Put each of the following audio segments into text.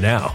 now.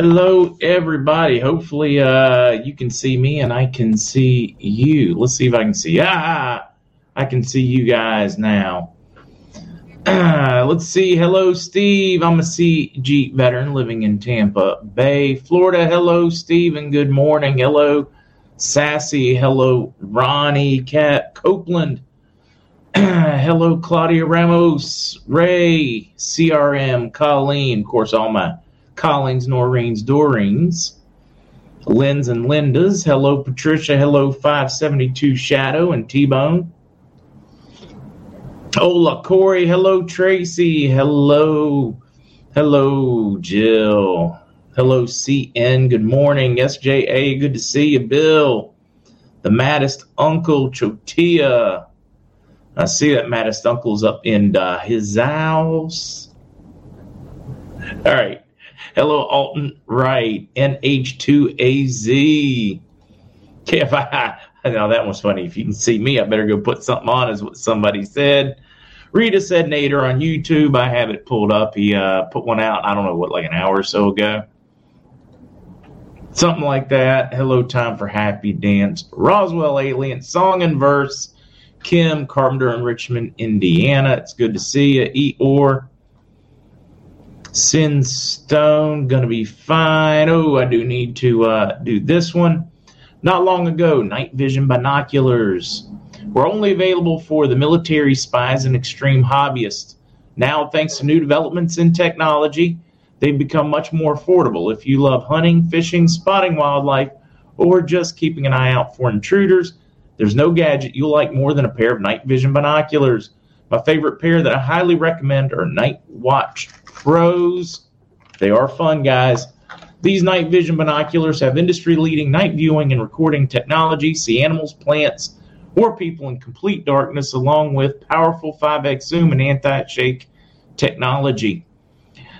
Hello, everybody. Hopefully, uh, you can see me and I can see you. Let's see if I can see. Ah, I can see you guys now. Let's see. Hello, Steve. I'm a CG veteran living in Tampa Bay, Florida. Hello, Steve, and good morning. Hello, Sassy. Hello, Ronnie Cat Copeland. Hello, Claudia Ramos, Ray, CRM, Colleen. Of course, all my Collins, Noreen's, Doreen's, Lynn's and Linda's. Hello, Patricia. Hello, 572 Shadow and T Bone. Hola, Corey. Hello, Tracy. Hello. Hello, Jill. Hello, CN. Good morning. SJA. Good to see you, Bill. The maddest uncle, Chotia. I see that maddest uncle's up in uh, his house. All right. Hello, Alton Wright, NH2AZ. KFI. I know that one's funny. If you can see me, I better go put something on, is what somebody said. Rita said Nader on YouTube. I have it pulled up. He uh, put one out, I don't know what, like an hour or so ago. Something like that. Hello, time for happy dance. Roswell Alien, song and verse. Kim Carpenter in Richmond, Indiana. It's good to see you. Eeyore. Sin Stone, gonna be fine. Oh, I do need to uh, do this one. Not long ago, night vision binoculars were only available for the military spies and extreme hobbyists. Now, thanks to new developments in technology, they've become much more affordable. If you love hunting, fishing, spotting wildlife, or just keeping an eye out for intruders, there's no gadget you'll like more than a pair of night vision binoculars. My favorite pair that I highly recommend are Night Watch Pros. They are fun, guys. These night vision binoculars have industry leading night viewing and recording technology, see animals, plants, or people in complete darkness, along with powerful 5x zoom and anti shake technology.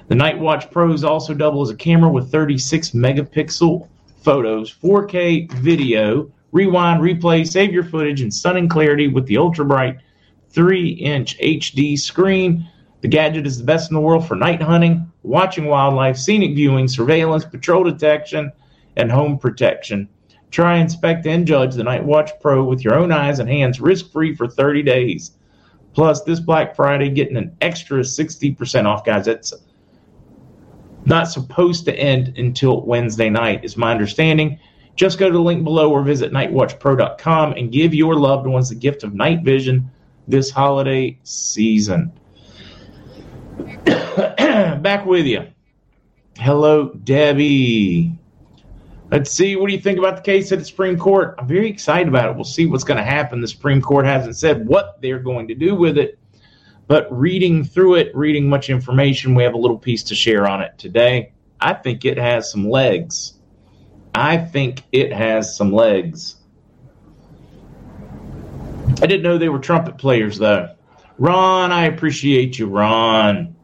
The Night Watch Pros also double as a camera with 36 megapixel photos, 4K video, rewind, replay, save your footage in stunning clarity with the ultra bright 3 inch HD screen. The gadget is the best in the world for night hunting, watching wildlife, scenic viewing, surveillance, patrol detection, and home protection. Try, inspect, and judge the Night Watch Pro with your own eyes and hands risk free for 30 days. Plus, this Black Friday, getting an extra 60% off, guys. It's not supposed to end until Wednesday night, is my understanding. Just go to the link below or visit nightwatchpro.com and give your loved ones the gift of night vision this holiday season. Back with you. Hello, Debbie. Let's see. What do you think about the case at the Supreme Court? I'm very excited about it. We'll see what's going to happen. The Supreme Court hasn't said what they're going to do with it, but reading through it, reading much information, we have a little piece to share on it today. I think it has some legs. I think it has some legs. I didn't know they were trumpet players, though. Ron, I appreciate you, Ron.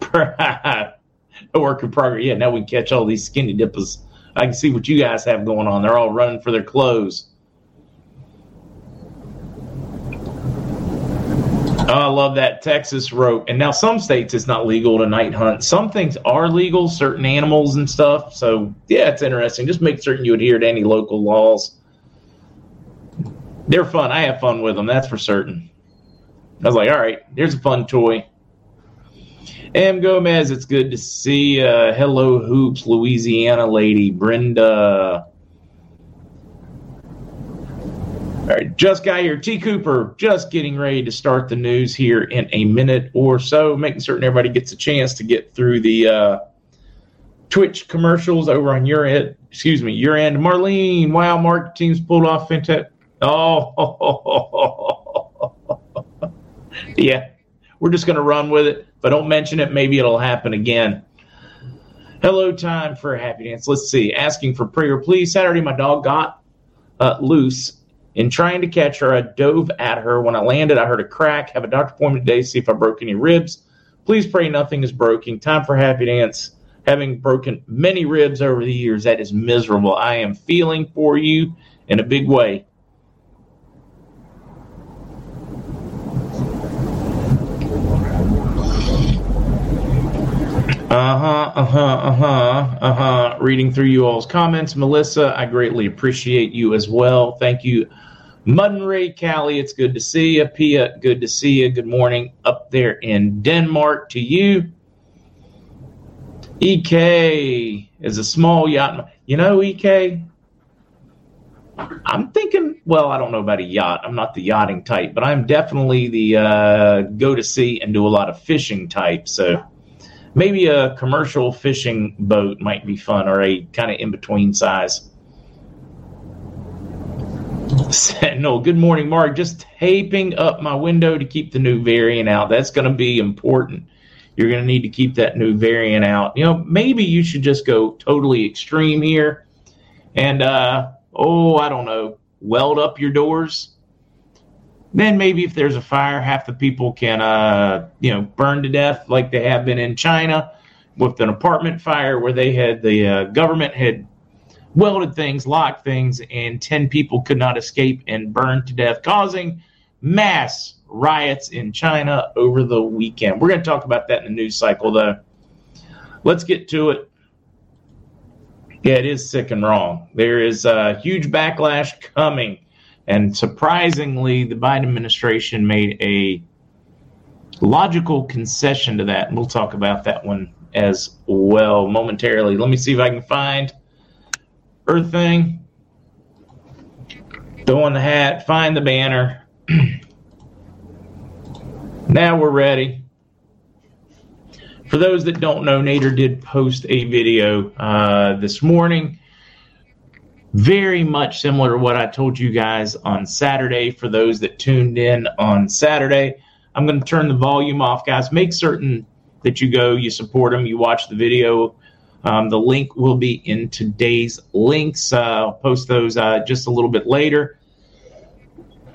a work in progress. Yeah, now we catch all these skinny dippers. I can see what you guys have going on. They're all running for their clothes. Oh, I love that Texas rope. And now some states it's not legal to night hunt. Some things are legal, certain animals and stuff. So yeah, it's interesting. Just make certain you adhere to any local laws. They're fun. I have fun with them. That's for certain. I was like, all right, here's a fun toy. M. Gomez, it's good to see you. Hello, Hoops, Louisiana lady. Brenda. All right, just got here. T. Cooper, just getting ready to start the news here in a minute or so, making certain everybody gets a chance to get through the uh, Twitch commercials over on your end. Excuse me, your end. Marlene, wow, Mark teams pulled off fantastic. Oh, yeah, we're just going to run with it. If I don't mention it, maybe it'll happen again. Hello, time for happy dance. Let's see. Asking for prayer, please. Saturday, my dog got uh, loose in trying to catch her, I dove at her. When I landed, I heard a crack. Have a doctor appointment today, see if I broke any ribs. Please pray nothing is broken. Time for happy dance. Having broken many ribs over the years, that is miserable. I am feeling for you in a big way. Uh huh, uh huh, uh huh, uh huh. Reading through you all's comments. Melissa, I greatly appreciate you as well. Thank you. Mud and Ray Callie, it's good to see you. Pia, good to see you. Good morning up there in Denmark to you. EK is a small yacht. You know, EK, I'm thinking, well, I don't know about a yacht. I'm not the yachting type, but I'm definitely the uh, go to sea and do a lot of fishing type. So maybe a commercial fishing boat might be fun or a kind of in between size. No, good morning, Mark. Just taping up my window to keep the new variant out. That's going to be important. You're going to need to keep that new variant out. You know, maybe you should just go totally extreme here and, uh, oh, I don't know, weld up your doors then maybe if there's a fire, half the people can, uh, you know, burn to death like they have been in China with an apartment fire where they had the uh, government had welded things, locked things, and 10 people could not escape and burned to death, causing mass riots in China over the weekend. We're going to talk about that in the news cycle, though. Let's get to it. Yeah, it is sick and wrong. There is a huge backlash coming and surprisingly, the Biden administration made a logical concession to that. And we'll talk about that one as well momentarily. Let me see if I can find Earth thing. Throw on the hat, find the banner. now we're ready. For those that don't know, Nader did post a video uh, this morning very much similar to what I told you guys on Saturday. For those that tuned in on Saturday, I'm going to turn the volume off, guys. Make certain that you go, you support them, you watch the video. Um, the link will be in today's links. Uh, I'll post those uh, just a little bit later.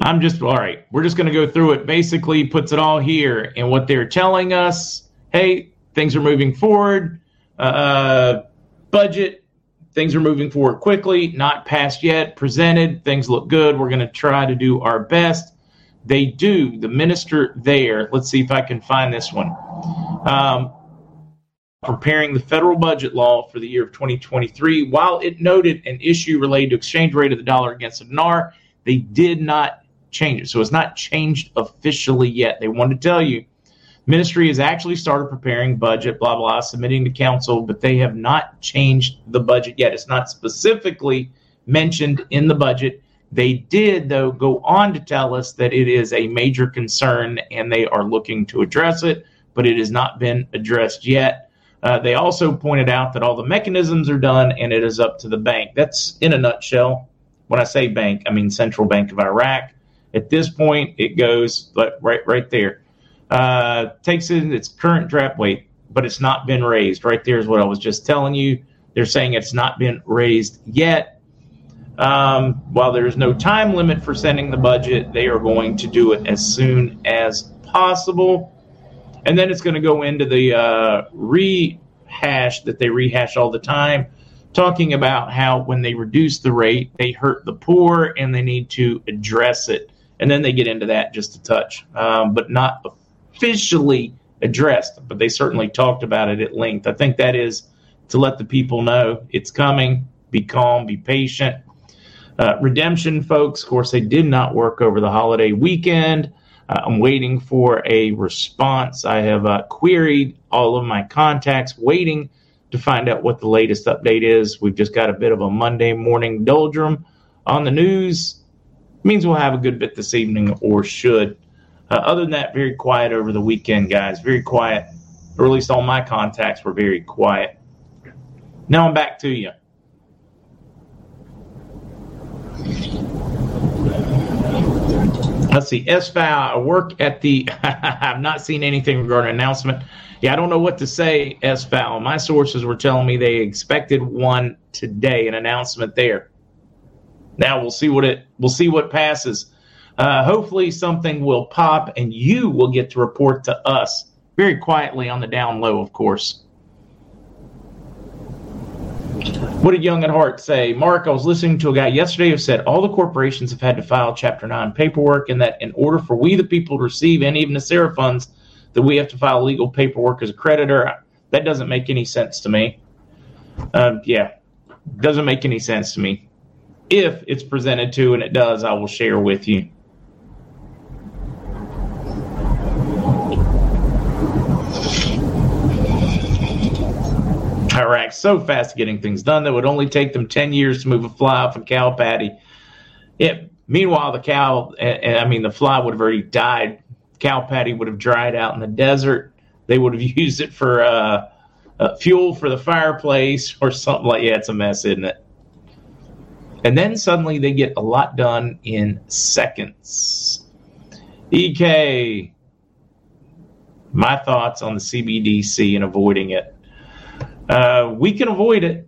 I'm just all right. We're just going to go through it. Basically, puts it all here, and what they're telling us. Hey, things are moving forward uh, budget, things are moving forward quickly, not passed yet, presented, things look good. We're going to try to do our best. They do. The minister there, let's see if I can find this one. Um, preparing the federal budget law for the year of 2023. While it noted an issue related to exchange rate of the dollar against the dinar, they did not change it. So it's not changed officially yet. They want to tell you Ministry has actually started preparing budget, blah, blah, submitting to council, but they have not changed the budget yet. It's not specifically mentioned in the budget. They did, though, go on to tell us that it is a major concern and they are looking to address it, but it has not been addressed yet. Uh, they also pointed out that all the mechanisms are done and it is up to the bank. That's in a nutshell. When I say bank, I mean Central Bank of Iraq. At this point, it goes right right there uh, takes in its current draft weight, but it's not been raised. Right there is what I was just telling you. They're saying it's not been raised yet. Um, while there is no time limit for sending the budget, they are going to do it as soon as possible. And then it's going to go into the uh, rehash that they rehash all the time, talking about how when they reduce the rate, they hurt the poor and they need to address it. And then they get into that just a touch, um, but not officially addressed, but they certainly talked about it at length. I think that is to let the people know it's coming. Be calm, be patient. Uh, redemption, folks, of course, they did not work over the holiday weekend. Uh, I'm waiting for a response. I have uh, queried all of my contacts, waiting to find out what the latest update is. We've just got a bit of a Monday morning doldrum on the news. means we'll have a good bit this evening, or should. Uh, other than that, very quiet over the weekend, guys. Very quiet. Or at least all my contacts were very quiet. Now I'm back to you. Let's see. SFAL, I work at the. I've not seen anything regarding announcement. Yeah, I don't know what to say, SFAL. My sources were telling me they expected one today, an announcement there. Now we'll see what it. We'll see what passes. Uh, hopefully, something will pop, and you will get to report to us very quietly on the down low, of course. What did Young at Heart say? Mark, I was listening to a guy yesterday who said all the corporations have had to file Chapter 9 paperwork, and that in order for we, the people, to receive any of NESARA funds, that we have to file legal paperwork as a creditor. That doesn't make any sense to me. Um, yeah, doesn't make any sense to me. If it's presented to, and it does, I will share with you. Iraq so fast getting things done that would only take them 10 years to move a fly off a cow patty. It, meanwhile, the cow, and I mean, the fly would have already died. Cow patty would have dried out in the desert. They would have used it for uh, uh, fuel for the fireplace or something like Yeah, it's a mess, isn't it? And then suddenly they get a lot done in seconds. EK, my thoughts on the CBDC and avoiding it. Uh, we can avoid it,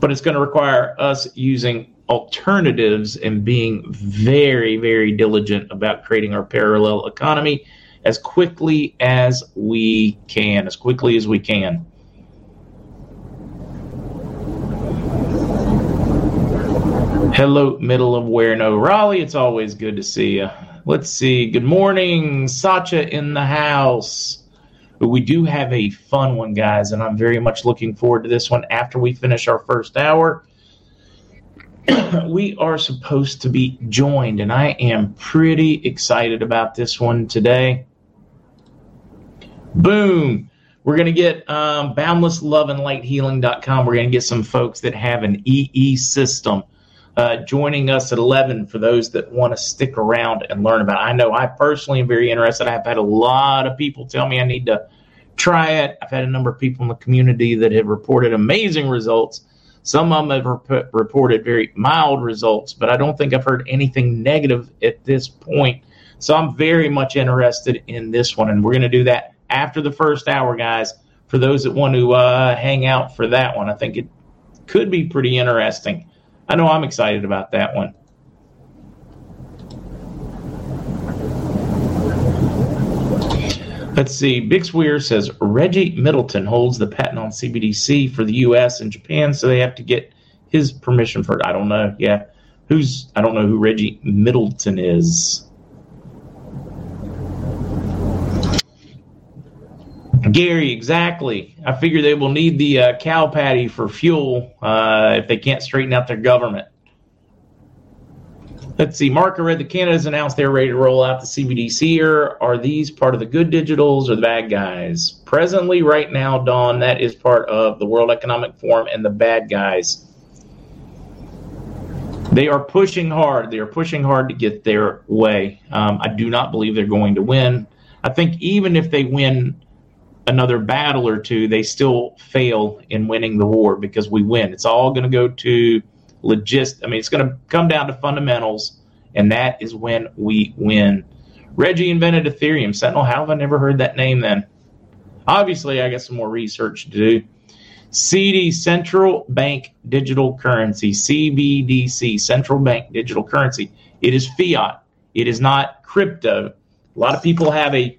but it's going to require us using alternatives and being very, very diligent about creating our parallel economy as quickly as we can, as quickly as we can. Hello, middle of where no Raleigh. It's always good to see you. Let's see. Good morning, Sacha in the house. But we do have a fun one, guys, and I'm very much looking forward to this one after we finish our first hour. we are supposed to be joined, and I am pretty excited about this one today. Boom! We're going to get um, Boundless Love and Light Healing.com. We're going to get some folks that have an EE system uh, joining us at 11 for those that want to stick around and learn about it. I know I personally am very interested. I've had a lot of people tell me I need to try it. I've had a number of people in the community that have reported amazing results. Some of them have rep- reported very mild results, but I don't think I've heard anything negative at this point. So I'm very much interested in this one, and we're going to do that after the first hour, guys. For those that want to uh, hang out for that one, I think it could be pretty interesting. I know I'm excited about that one. Let's see. Bix Weir says Reggie Middleton holds the patent on CBDC for the U.S. and Japan, so they have to get his permission for it. I don't know. Yeah, who's? I don't know who Reggie Middleton is. Gary, exactly. I figure they will need the uh, cow patty for fuel uh, if they can't straighten out their government. Let's see. Mark, I read that Canada's announced they're ready to roll out the CBDC here. Are these part of the good digitals or the bad guys? Presently, right now, Don, that is part of the World Economic Forum and the bad guys. They are pushing hard. They are pushing hard to get their way. Um, I do not believe they're going to win. I think even if they win another battle or two, they still fail in winning the war because we win. It's all going to go to logist. I mean, it's going to come down to fundamentals, and that is when we win. Reggie invented Ethereum. Sentinel, how have I never heard that name then? Obviously, I got some more research to do. CD, Central Bank Digital Currency, CBDC, Central Bank Digital Currency. It is fiat. It is not crypto. A lot of people have a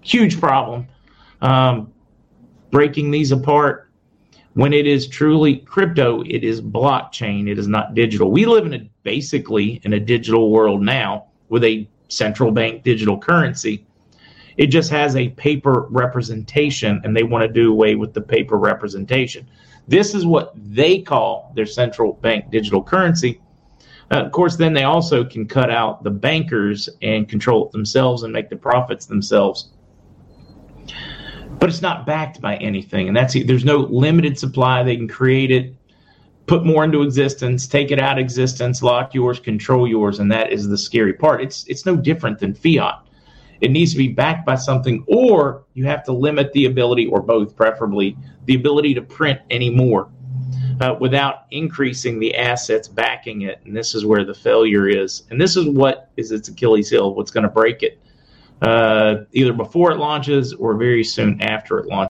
huge problem um, breaking these apart when it is truly crypto, it is blockchain. It is not digital. We live in a basically in a digital world now with a central bank digital currency. It just has a paper representation, and they want to do away with the paper representation. This is what they call their central bank digital currency. Uh, of course, then they also can cut out the bankers and control it themselves and make the profits themselves. But it's not backed by anything, and that's there's no limited supply. They can create it, put more into existence, take it out of existence, lock yours, control yours, and that is the scary part. It's it's no different than fiat. It needs to be backed by something, or you have to limit the ability, or both, preferably, the ability to print anymore uh, without increasing the assets backing it. And this is where the failure is. And this is what is its Achilles heel, what's going to break it, Uh, either before it launches or very soon after it launches.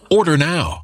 Order now.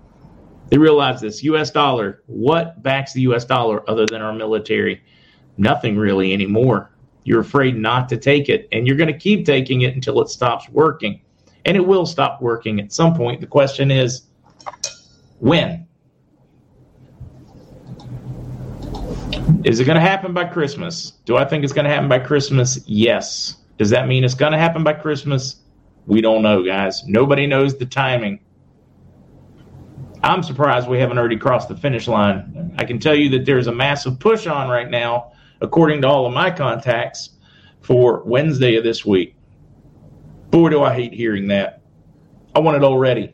they realize this US dollar, what backs the US dollar other than our military? Nothing really anymore. You're afraid not to take it, and you're going to keep taking it until it stops working. And it will stop working at some point. The question is when? Is it going to happen by Christmas? Do I think it's going to happen by Christmas? Yes. Does that mean it's going to happen by Christmas? We don't know, guys. Nobody knows the timing. I'm surprised we haven't already crossed the finish line. I can tell you that there's a massive push on right now, according to all of my contacts, for Wednesday of this week. Boy, do I hate hearing that. I want it already.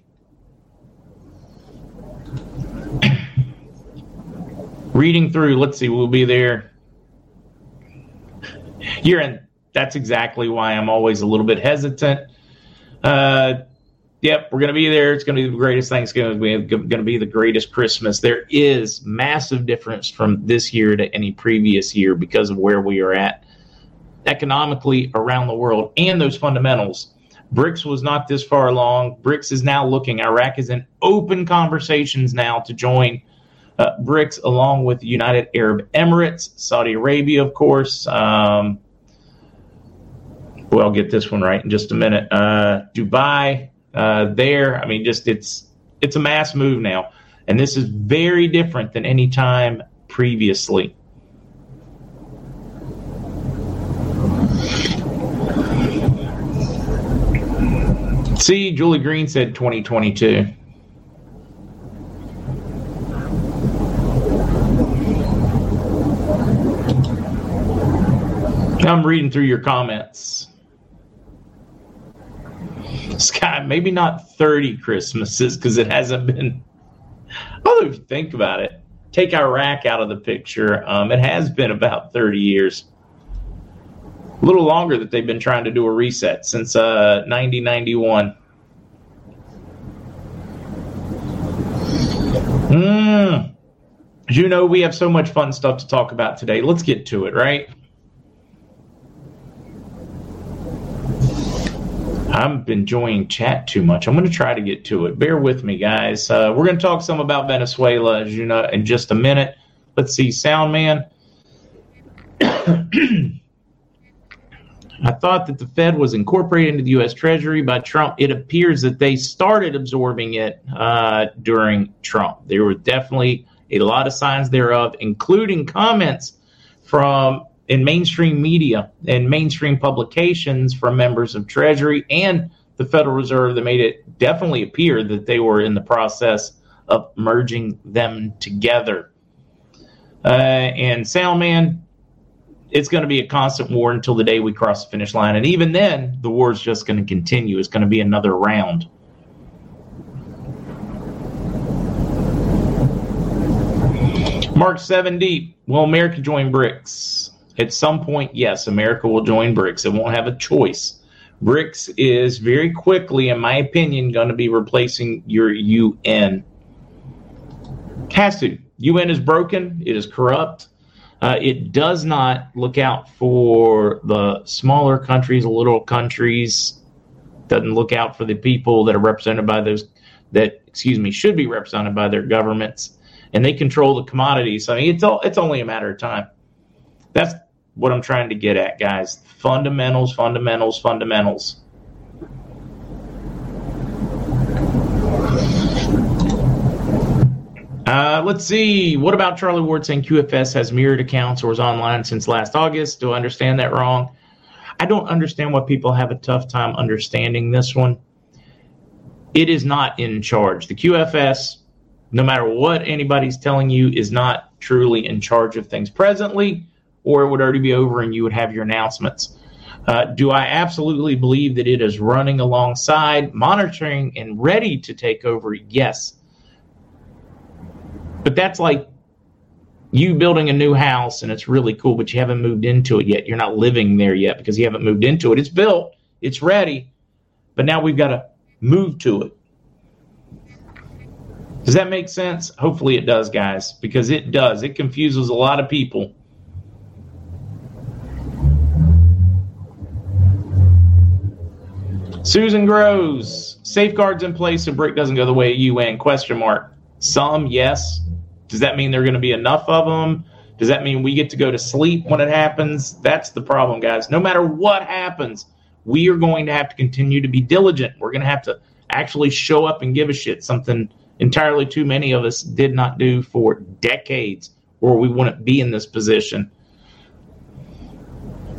Reading through, let's see, we'll be there. You're in. That's exactly why I'm always a little bit hesitant. Uh, Yep, we're going to be there. It's going to be the greatest thing. It's going to be going to be the greatest Christmas. There is massive difference from this year to any previous year because of where we are at economically around the world and those fundamentals. BRICS was not this far along. BRICS is now looking. Iraq is in open conversations now to join uh, BRICS along with the United Arab Emirates, Saudi Arabia, of course. Um, well, I'll get this one right in just a minute. Uh, Dubai, uh, there. I mean, just it's it's a mass move now, and this is very different than any time previously. See, Julie Green said 2022. I'm reading through your comments. Scott, maybe not 30 Christmases because it hasn't been. Although, if you think about it, take Iraq out of the picture, um, it has been about 30 years. A little longer that they've been trying to do a reset since uh, 9091. Mm. As you know, we have so much fun stuff to talk about today. Let's get to it, right? I'm enjoying chat too much. I'm going to try to get to it. Bear with me, guys. Uh, we're going to talk some about Venezuela, as you know, in just a minute. Let's see, Sound Man. I thought that the Fed was incorporated into the U.S. Treasury by Trump. It appears that they started absorbing it uh, during Trump. There were definitely a lot of signs thereof, including comments from in mainstream media and mainstream publications from members of Treasury and the Federal Reserve that made it definitely appear that they were in the process of merging them together. Uh, and Soundman, it's going to be a constant war until the day we cross the finish line. And even then, the war is just going to continue. It's going to be another round. Mark 7 deep. Will America join BRICS? At some point, yes, America will join BRICS. It won't have a choice. BRICS is very quickly, in my opinion, going to be replacing your UN. Has to. UN is broken. It is corrupt. Uh, it does not look out for the smaller countries, the little countries. Doesn't look out for the people that are represented by those that, excuse me, should be represented by their governments, and they control the commodities. I mean, it's all, it's only a matter of time. That's what I'm trying to get at, guys. Fundamentals, fundamentals, fundamentals. Uh, let's see. What about Charlie Ward saying QFS has mirrored accounts or is online since last August? Do I understand that wrong? I don't understand why people have a tough time understanding this one. It is not in charge. The QFS, no matter what anybody's telling you, is not truly in charge of things presently, or it would already be over and you would have your announcements. Uh, do I absolutely believe that it is running alongside, monitoring, and ready to take over? Yes. But that's like you building a new house and it's really cool, but you haven't moved into it yet. You're not living there yet because you haven't moved into it. It's built, it's ready, but now we've got to move to it. Does that make sense? Hopefully it does, guys, because it does. It confuses a lot of people. Susan Grows, safeguards in place so Brick doesn't go the way of UN? Question mark. Some, yes. Does that mean there are going to be enough of them? Does that mean we get to go to sleep when it happens? That's the problem, guys. No matter what happens, we are going to have to continue to be diligent. We're going to have to actually show up and give a shit, something entirely too many of us did not do for decades, or we wouldn't be in this position.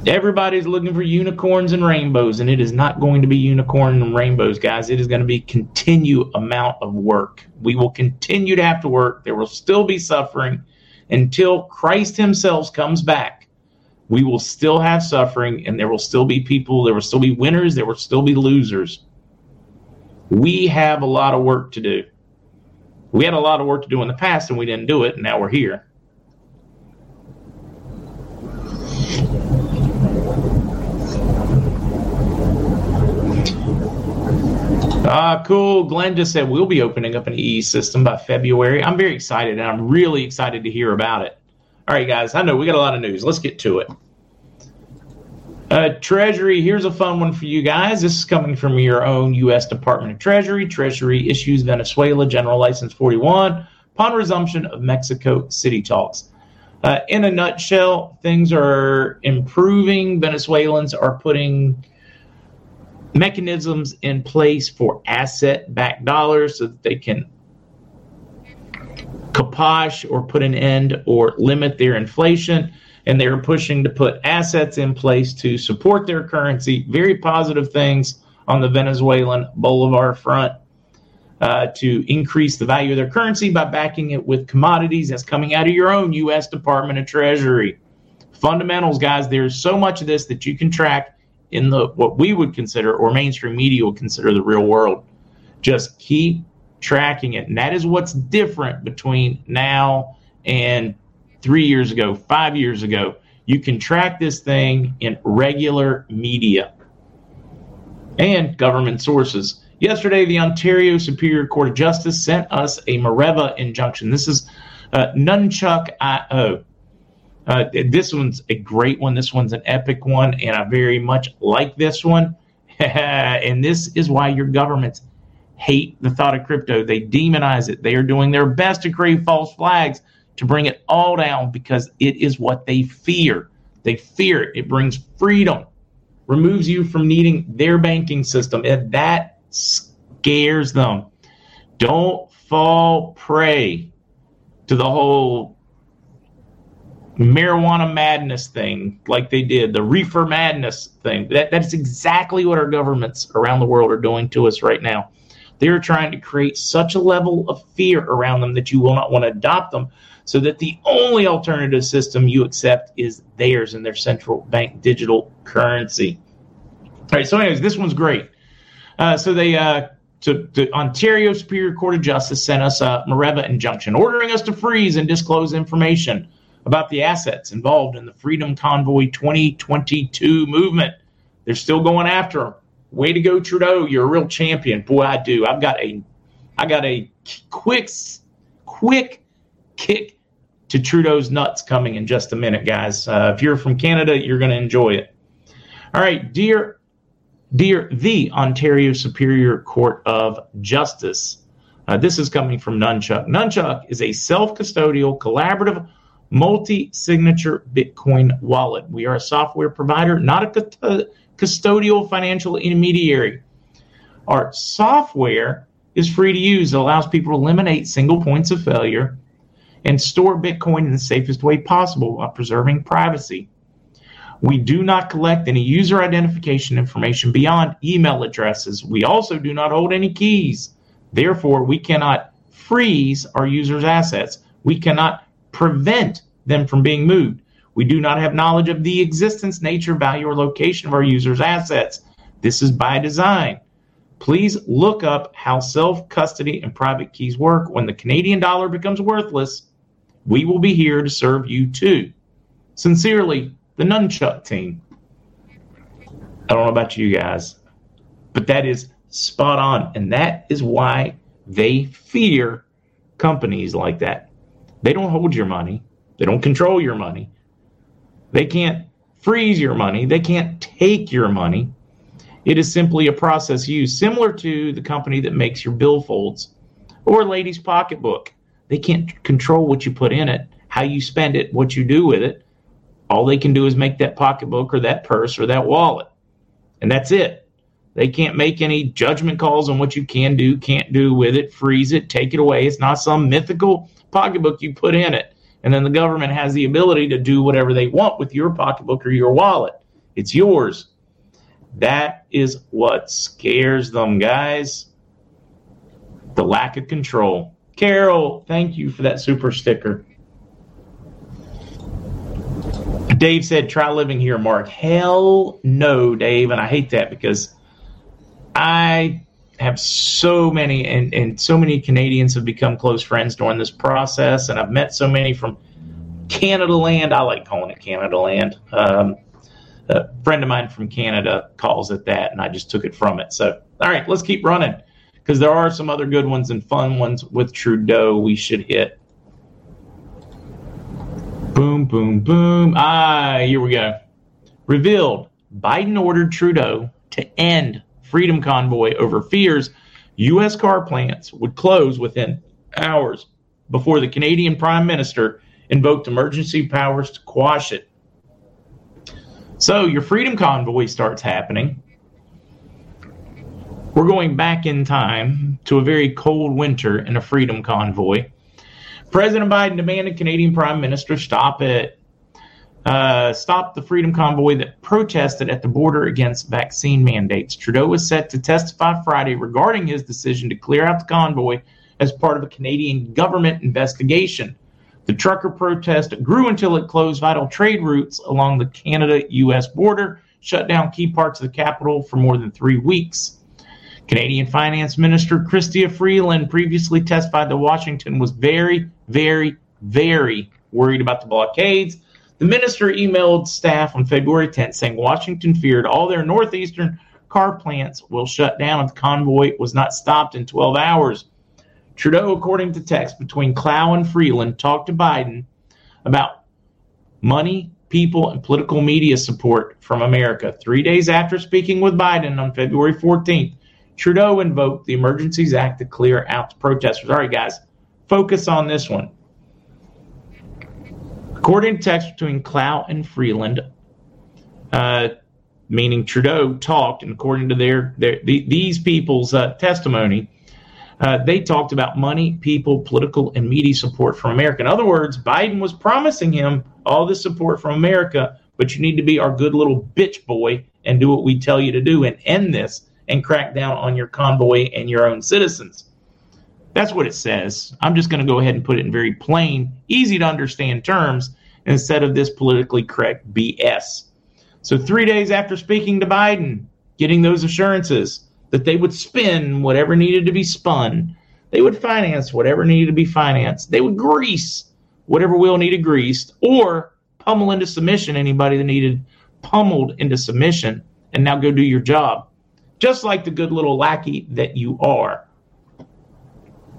Everybody's looking for unicorns and rainbows, and it is not going to be unicorn and rainbows, guys. It is going to be continue amount of work. We will continue to have to work. There will still be suffering until Christ Himself comes back. We will still have suffering, and there will still be people. There will still be winners. There will still be losers. We have a lot of work to do. We had a lot of work to do in the past, and we didn't do it, and now we're here. Ah, cool. Glenn just said we'll be opening up an EE system by February. I'm very excited, and I'm really excited to hear about it. All right, guys, I know we got a lot of news. Let's get to it. Uh, Treasury, here's a fun one for you guys. This is coming from your own U.S. Department of Treasury. Treasury issues Venezuela General License 41 upon resumption of Mexico City talks. Uh, in a nutshell, things are improving. Venezuelans are putting mechanisms in place for asset backed dollars so that they can kaposh or put an end or limit their inflation and they're pushing to put assets in place to support their currency. Very positive things on the Venezuelan Bolivar front uh, to increase the value of their currency by backing it with commodities that's coming out of your own U.S. Department of Treasury. Fundamentals, guys. There's so much of this that you can track in the what we would consider or mainstream media would consider the real world. Just keep tracking it, and that is what's different between now and three years ago, five years ago. You can track this thing in regular media and government sources. Yesterday, the Ontario Superior Court of Justice sent us a Mareva injunction. This is uh, Nunchuk IO. Uh, this one's a great one. This one's an epic one, and I very much like this one. and this is why your governments hate the thought of crypto. They demonize it. They are doing their best to create false flags to bring it all down because it is what they fear. They fear it. It brings freedom, removes you from needing their banking system, and that scares them. Don't fall prey to the whole marijuana madness thing like they did, the reefer madness thing. That, that's exactly what our governments around the world are doing to us right now. They're trying to create such a level of fear around them that you will not want to adopt them so that the only alternative system you accept is theirs and their central bank digital currency. All right, so, anyways, this one's great. Uh, so, they, uh, to, the Ontario Superior Court of Justice sent us a Mareva injunction ordering us to freeze and disclose information about the assets involved in the Freedom Convoy 2022 movement. They're still going after them. Way to go, Trudeau! You're a real champion. Boy, I do. I've got a, I got a quick, quick kick to Trudeau's nuts coming in just a minute, guys. Uh, if you're from Canada, you're going to enjoy it. All right, dear, dear the Ontario Superior Court of Justice. Uh, this is coming from Nunchuk. Nunchuk is a self-custodial, collaborative, multi-signature Bitcoin wallet. We are a software provider, not a uh, custodial financial intermediary. Our software is free to use. It allows people to eliminate single points of failure and store Bitcoin in the safest way possible while preserving privacy. We do not collect any user identification information beyond email addresses. We also do not hold any keys. Therefore, we cannot freeze our users' assets. We cannot prevent them from being moved. We do not have knowledge of the existence, nature, value, or location of our users' assets. This is by design. Please look up how self custody and private keys work. When the Canadian dollar becomes worthless, we will be here to serve you too. Sincerely, the Nunchuk team. I don't know about you guys, but that is spot on. And that is why they fear companies like that. They don't hold your money, they don't control your money, they can't freeze your money, they can't take your money. It is simply a process used similar to the company that makes your billfolds or lady's pocketbook. They can't control what you put in it, how you spend it, what you do with it. All they can do is make that pocketbook or that purse or that wallet. And that's it. They can't make any judgment calls on what you can do, can't do with it, freeze it, take it away. It's not some mythical pocketbook you put in it. And then the government has the ability to do whatever they want with your pocketbook or your wallet. It's yours. That is what scares them, guys. The lack of control. Carol, thank you for that super sticker. Dave said, try living here, Mark. Hell no, Dave. And I hate that because I have so many, and, and so many Canadians have become close friends during this process. And I've met so many from Canada land. I like calling it Canada land. Um, a friend of mine from Canada calls it that, and I just took it from it. So, all right, let's keep running because there are some other good ones and fun ones with Trudeau we should hit. Boom, boom, boom. Ah, here we go. Revealed Biden ordered Trudeau to end Freedom Convoy over fears U.S. car plants would close within hours before the Canadian Prime Minister invoked emergency powers to quash it. So your Freedom Convoy starts happening. We're going back in time to a very cold winter in a Freedom Convoy. President Biden demanded Canadian Prime Minister stop it, uh, stop the Freedom Convoy that protested at the border against vaccine mandates. Trudeau was set to testify Friday regarding his decision to clear out the convoy as part of a Canadian government investigation. The trucker protest grew until it closed vital trade routes along the Canada US border, shut down key parts of the capital for more than three weeks. Canadian Finance Minister Chrystia Freeland previously testified that Washington was very, very, very worried about the blockades. The minister emailed staff on February 10th saying Washington feared all their northeastern car plants will shut down if the convoy was not stopped in 12 hours. Trudeau, according to text between Clow and Freeland, talked to Biden about money, people, and political media support from America. Three days after speaking with Biden on February 14th, Trudeau invoked the Emergencies Act to clear out the protesters. All right, guys, focus on this one. According to text between Clow and Freeland, uh, meaning Trudeau talked, and according to their, their the, these people's uh, testimony, uh, they talked about money, people, political, and media support from America. In other words, Biden was promising him all this support from America, but you need to be our good little bitch boy and do what we tell you to do and end this and crack down on your convoy and your own citizens. That's what it says. I'm just going to go ahead and put it in very plain, easy to understand terms instead of this politically correct BS. So, three days after speaking to Biden, getting those assurances, that they would spin whatever needed to be spun. They would finance whatever needed to be financed. They would grease whatever wheel needed greased or pummel into submission anybody that needed pummeled into submission and now go do your job. Just like the good little lackey that you are.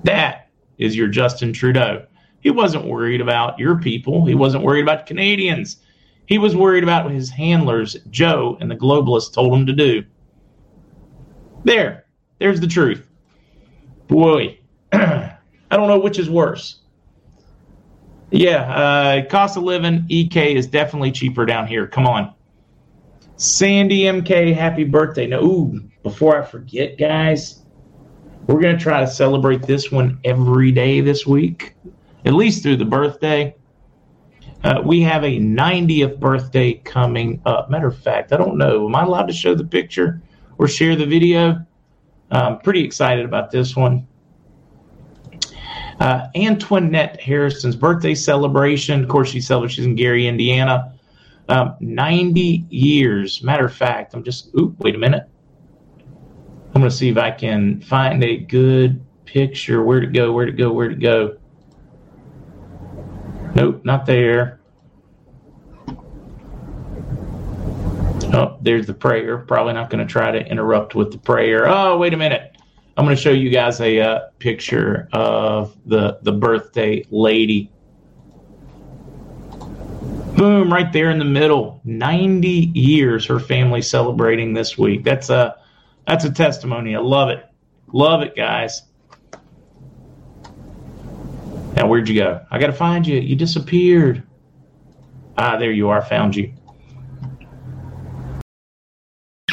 That is your Justin Trudeau. He wasn't worried about your people. He wasn't worried about Canadians. He was worried about what his handlers, Joe and the globalists, told him to do. There, there's the truth. Boy, I don't know which is worse. Yeah, uh, cost of living, EK is definitely cheaper down here. Come on. Sandy MK, happy birthday. Now, ooh, before I forget, guys, we're going to try to celebrate this one every day this week, at least through the birthday. Uh, we have a 90th birthday coming up. Matter of fact, I don't know. Am I allowed to show the picture? or share the video. I'm pretty excited about this one. Uh, Antoinette Harrison's birthday celebration. Of course, she celebrates. She's in Gary, Indiana. Um, 90 years. Matter of fact, I'm just. Oop, wait a minute. I'm going to see if I can find a good picture. Where to go? Where to go? Where to go? Nope, not there. Oh, there's the prayer. Probably not going to try to interrupt with the prayer. Oh, wait a minute. I'm going to show you guys a uh, picture of the the birthday lady. Boom, right there in the middle. 90 years her family celebrating this week. That's a that's a testimony. I love it. Love it, guys. Now, where'd you go? I got to find you. You disappeared. Ah, there you are. Found you.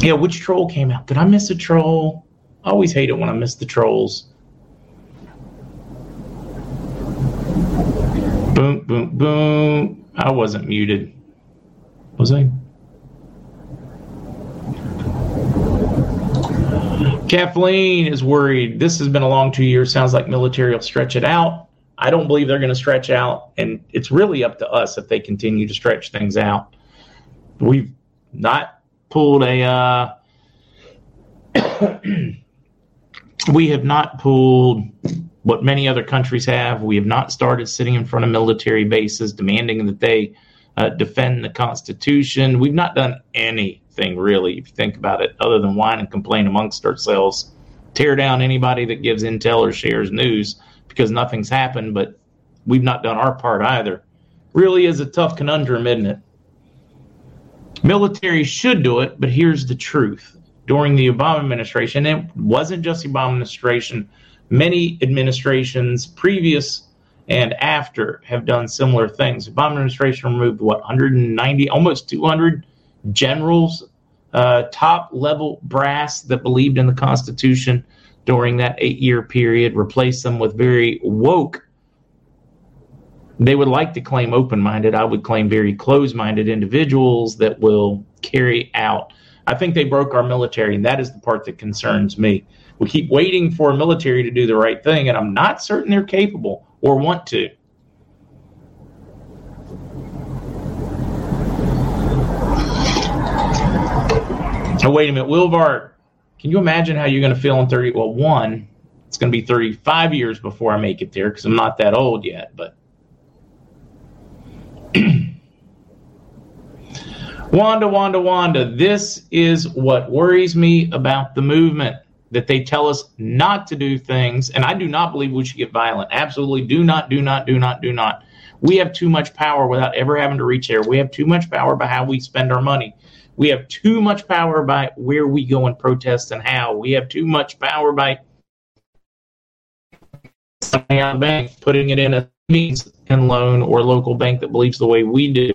Yeah, which troll came out? Did I miss a troll? I always hate it when I miss the trolls. Boom, boom, boom. I wasn't muted. Was I? Kathleen is worried. This has been a long two years. Sounds like military will stretch it out. I don't believe they're going to stretch out, and it's really up to us if they continue to stretch things out. We've not pulled a. Uh, we have not pulled what many other countries have. We have not started sitting in front of military bases demanding that they uh, defend the Constitution. We've not done anything really, if you think about it, other than whine and complain amongst ourselves, tear down anybody that gives intel or shares news because nothing's happened, but we've not done our part either. Really is a tough conundrum, isn't it? Military should do it, but here's the truth. During the Obama administration, it wasn't just the Obama administration, many administrations previous and after have done similar things. The Obama administration removed what 190, almost 200 generals, uh, top level brass that believed in the Constitution during that eight year period, replace them with very woke. They would like to claim open minded. I would claim very close minded individuals that will carry out. I think they broke our military, and that is the part that concerns me. We keep waiting for a military to do the right thing, and I'm not certain they're capable or want to. Oh, wait a minute. Wilvart can you imagine how you're going to feel in 30? Well, one, it's going to be 35 years before I make it there because I'm not that old yet. But Wanda, Wanda, Wanda, this is what worries me about the movement that they tell us not to do things. And I do not believe we should get violent. Absolutely do not, do not, do not, do not. We have too much power without ever having to reach there. We have too much power by how we spend our money. We have too much power by where we go and protest and how. We have too much power by out of bank, putting it in a savings and loan or local bank that believes the way we do.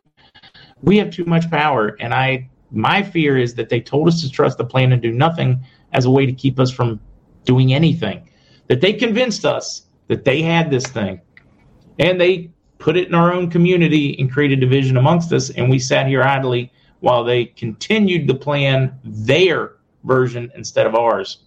We have too much power, and I my fear is that they told us to trust the plan and do nothing as a way to keep us from doing anything. That they convinced us that they had this thing, and they put it in our own community and created division amongst us, and we sat here idly while they continued to plan their version instead of ours.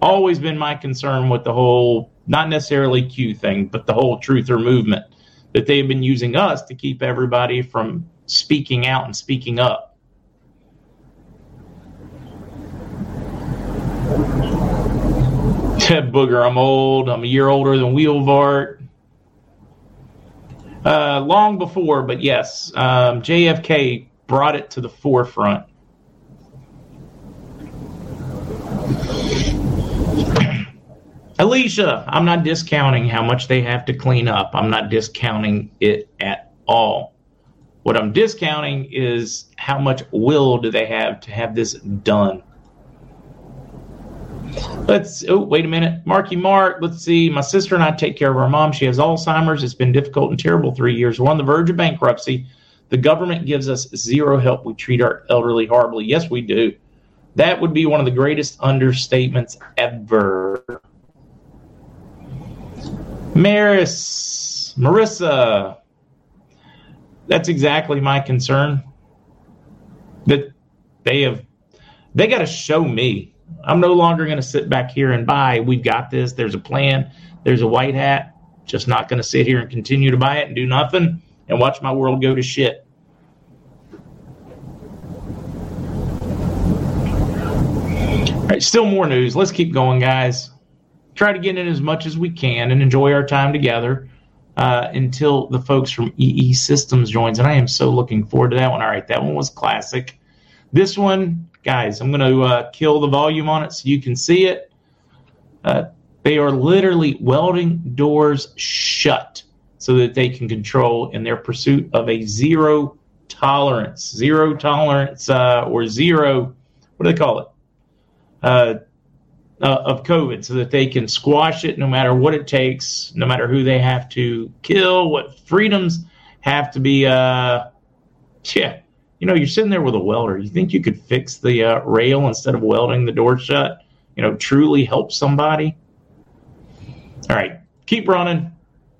Always been my concern with the whole, not necessarily Q thing, but the whole truther movement, that they've been using us to keep everybody from speaking out and speaking up. Ted Booger, I'm old. I'm a year older than Wheelvart. Uh, long before, but yes, um, JFK brought it to the forefront. Alicia, I'm not discounting how much they have to clean up. I'm not discounting it at all. What I'm discounting is how much will do they have to have this done. Let's oh wait a minute. Marky Mark, let's see. My sister and I take care of our mom. She has Alzheimer's. It's been difficult and terrible three years. We're on the verge of bankruptcy. The government gives us zero help. We treat our elderly horribly. Yes, we do. That would be one of the greatest understatements ever. Maris, Marissa, that's exactly my concern. That they have, they got to show me. I'm no longer going to sit back here and buy. We've got this. There's a plan. There's a white hat. Just not going to sit here and continue to buy it and do nothing and watch my world go to shit. All right, still more news. Let's keep going, guys. Try to get in as much as we can and enjoy our time together uh, until the folks from EE Systems joins. And I am so looking forward to that one. All right, that one was classic. This one, guys, I'm going to uh, kill the volume on it so you can see it. Uh, they are literally welding doors shut so that they can control in their pursuit of a zero tolerance, zero tolerance, uh, or zero, what do they call it? Uh, uh, of COVID, so that they can squash it no matter what it takes, no matter who they have to kill, what freedoms have to be. Uh, yeah, you know, you're sitting there with a welder. You think you could fix the uh, rail instead of welding the door shut? You know, truly help somebody. All right, keep running.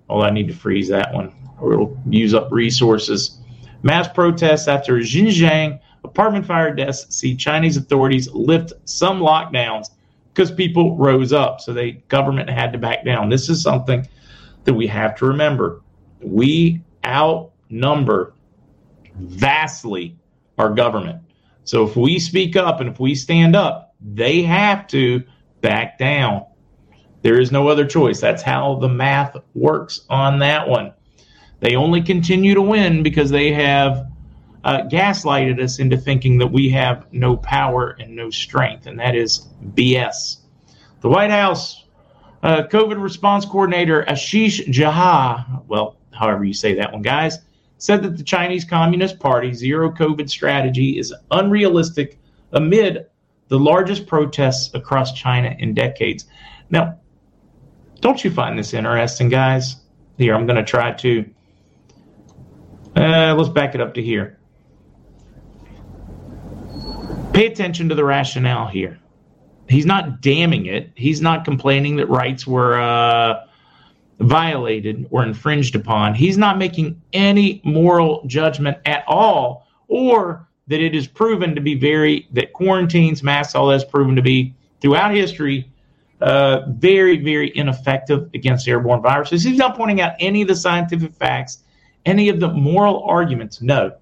Oh, I need to freeze that one, or it'll use up resources. Mass protests after Xinjiang apartment fire deaths see Chinese authorities lift some lockdowns because people rose up. So the government had to back down. This is something that we have to remember. We outnumber vastly our government. So if we speak up and if we stand up, they have to back down. There is no other choice. That's how the math works on that one. They only continue to win because they have uh, gaslighted us into thinking that we have no power and no strength, and that is BS. The White House uh, COVID response coordinator Ashish Jha, well, however you say that one, guys, said that the Chinese Communist Party zero COVID strategy is unrealistic amid the largest protests across China in decades. Now, don't you find this interesting, guys? Here, I'm going to try to. Uh, let's back it up to here. Pay attention to the rationale here. He's not damning it. He's not complaining that rights were uh, violated or infringed upon. He's not making any moral judgment at all, or that it is proven to be very that quarantines, masks, all that's proven to be throughout history uh, very, very ineffective against airborne viruses. He's not pointing out any of the scientific facts, any of the moral arguments. No.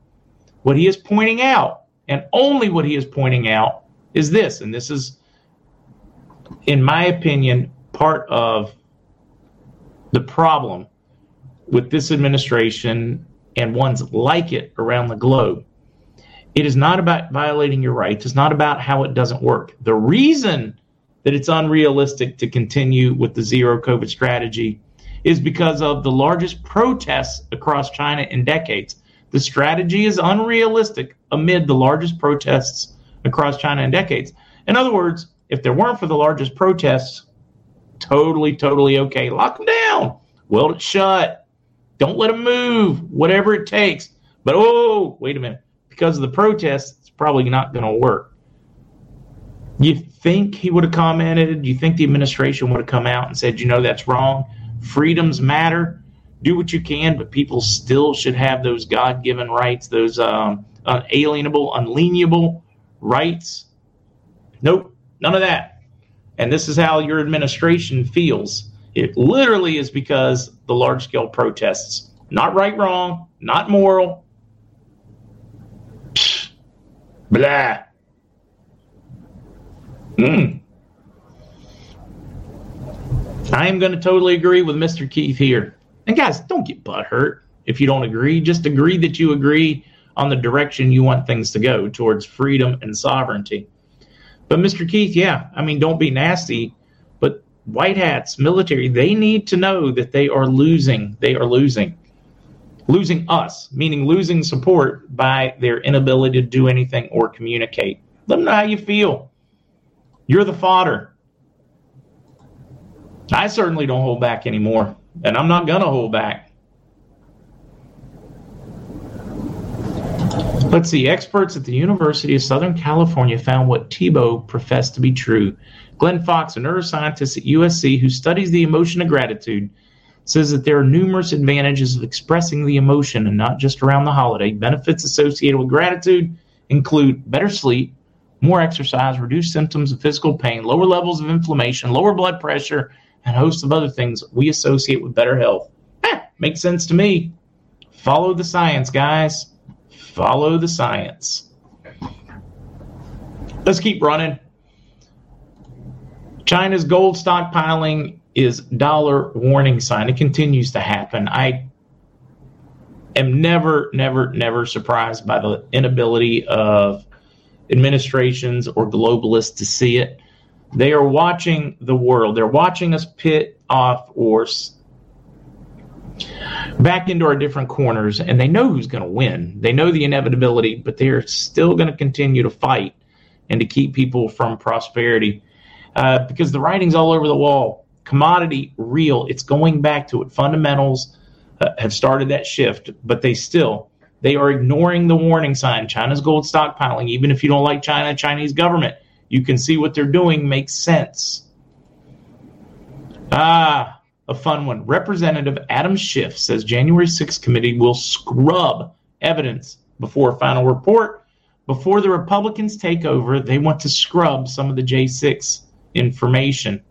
What he is pointing out, and only what he is pointing out, is this, and this is, in my opinion, part of the problem with this administration and ones like it around the globe. It is not about violating your rights. It's not about how it doesn't work. The reason that it's unrealistic to continue with the zero COVID strategy is because of the largest protests across China in decades. The strategy is unrealistic amid the largest protests across China in decades. In other words, if there weren't for the largest protests, totally, totally okay. Lock them down, weld it shut, don't let them move, whatever it takes. But oh, wait a minute, because of the protests, it's probably not going to work. You think he would have commented? You think the administration would have come out and said, you know, that's wrong? Freedoms matter. Do what you can, but people still should have those God given rights, those um, unalienable, rights. Nope, none of that. And this is how your administration feels. It literally is because the large scale protests. Not right, wrong, not moral. Psh, blah. Mm. I am going to totally agree with Mr. Keith here. And guys, don't get butthurt if you don't agree. Just agree that you agree on the direction you want things to go towards freedom and sovereignty. But Mr. Keith, yeah, I mean, don't be nasty. But white hats, military, they need to know that they are losing. They are losing. Losing us, meaning losing support by their inability to do anything or communicate. Let them know how you feel. You're the fodder. I certainly don't hold back anymore, and I'm not going to hold back. Let's see. Experts at the University of Southern California found what Tebow professed to be true. Glenn Fox, a neuroscientist at USC who studies the emotion of gratitude, says that there are numerous advantages of expressing the emotion and not just around the holiday. Benefits associated with gratitude include better sleep, more exercise, reduced symptoms of physical pain, lower levels of inflammation, lower blood pressure, and a host of other things we associate with better health. Eh, makes sense to me. Follow the science, guys. Follow the science. Let's keep running. China's gold stockpiling is dollar warning sign. It continues to happen. I am never, never, never surprised by the inability of administrations or globalists to see it. They are watching the world. They're watching us pit off or back into our different corners, and they know who's going to win. They know the inevitability, but they're still going to continue to fight and to keep people from prosperity uh, because the writing's all over the wall. Commodity, real. It's going back to it. Fundamentals uh, have started that shift, but they still they are ignoring the warning sign. China's gold stockpiling. Even if you don't like China, Chinese government, you can see what they're doing makes sense. Ah, a fun one. Representative Adam Schiff says January 6th committee will scrub evidence before a final report. before the Republicans take over, they want to scrub some of the J6 information.